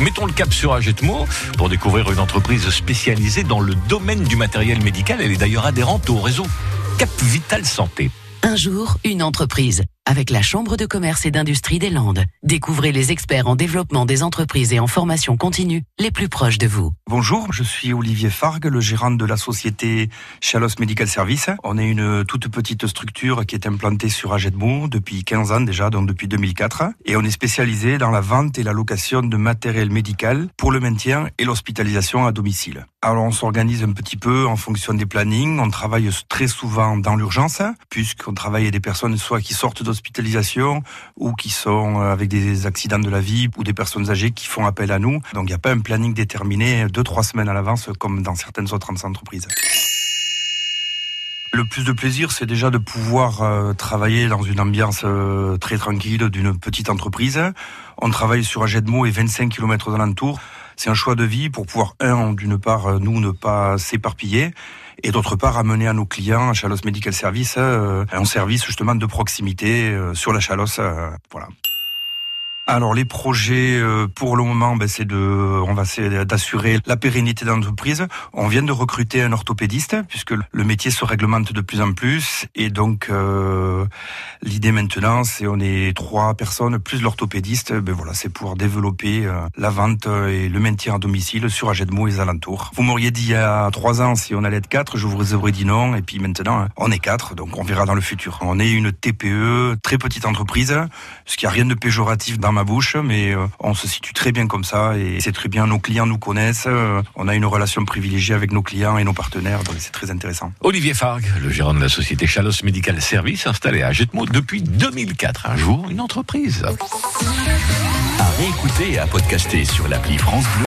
Mettons le cap sur Agetmo pour découvrir une entreprise spécialisée dans le domaine du matériel médical. Elle est d'ailleurs adhérente au réseau Cap Vital Santé. Un jour, une entreprise avec la Chambre de commerce et d'industrie des Landes. Découvrez les experts en développement des entreprises et en formation continue les plus proches de vous. Bonjour, je suis Olivier Fargue, le gérant de la société Chalos Medical Service. On est une toute petite structure qui est implantée sur Agetmo depuis 15 ans déjà, donc depuis 2004. Et on est spécialisé dans la vente et la location de matériel médical pour le maintien et l'hospitalisation à domicile. Alors on s'organise un petit peu en fonction des plannings. On travaille très souvent dans l'urgence, puisqu'on travaille avec des personnes soit qui sortent d'hospitalisation hospitalisation ou qui sont euh, avec des accidents de la vie ou des personnes âgées qui font appel à nous. Donc il n'y a pas un planning déterminé deux, trois semaines à l'avance comme dans certaines autres entreprises. Le plus de plaisir, c'est déjà de pouvoir euh, travailler dans une ambiance euh, très tranquille d'une petite entreprise. On travaille sur Ajedmo et 25 km d'alentour. C'est un choix de vie pour pouvoir, un, d'une part, nous, ne pas s'éparpiller et d'autre part amener à nos clients, à Chalos Medical Service, euh, un service justement de proximité euh, sur la Chalos. Euh, voilà. Alors les projets euh, pour le moment, ben, c'est de, on va d'assurer la pérennité de l'entreprise. On vient de recruter un orthopédiste puisque le métier se réglemente de plus en plus et donc euh, l'idée maintenant, c'est on est trois personnes plus l'orthopédiste. Ben voilà, c'est pour développer euh, la vente et le maintien à domicile sur Ajedmo et les alentours. Vous m'auriez dit il y a trois ans si on allait être quatre, je vous aurais dit non et puis maintenant on est quatre, donc on verra dans le futur. On est une TPE, très petite entreprise, ce qui a rien de péjoratif dans bouche, mais euh, on se situe très bien comme ça et c'est très bien. Nos clients nous connaissent, euh, on a une relation privilégiée avec nos clients et nos partenaires, donc c'est très intéressant. Olivier Fargue, le gérant de la société Chalos Medical Service, installé à Jetmo depuis 2004. Un jour, une entreprise. À réécouter et à podcaster sur l'appli France Bleu.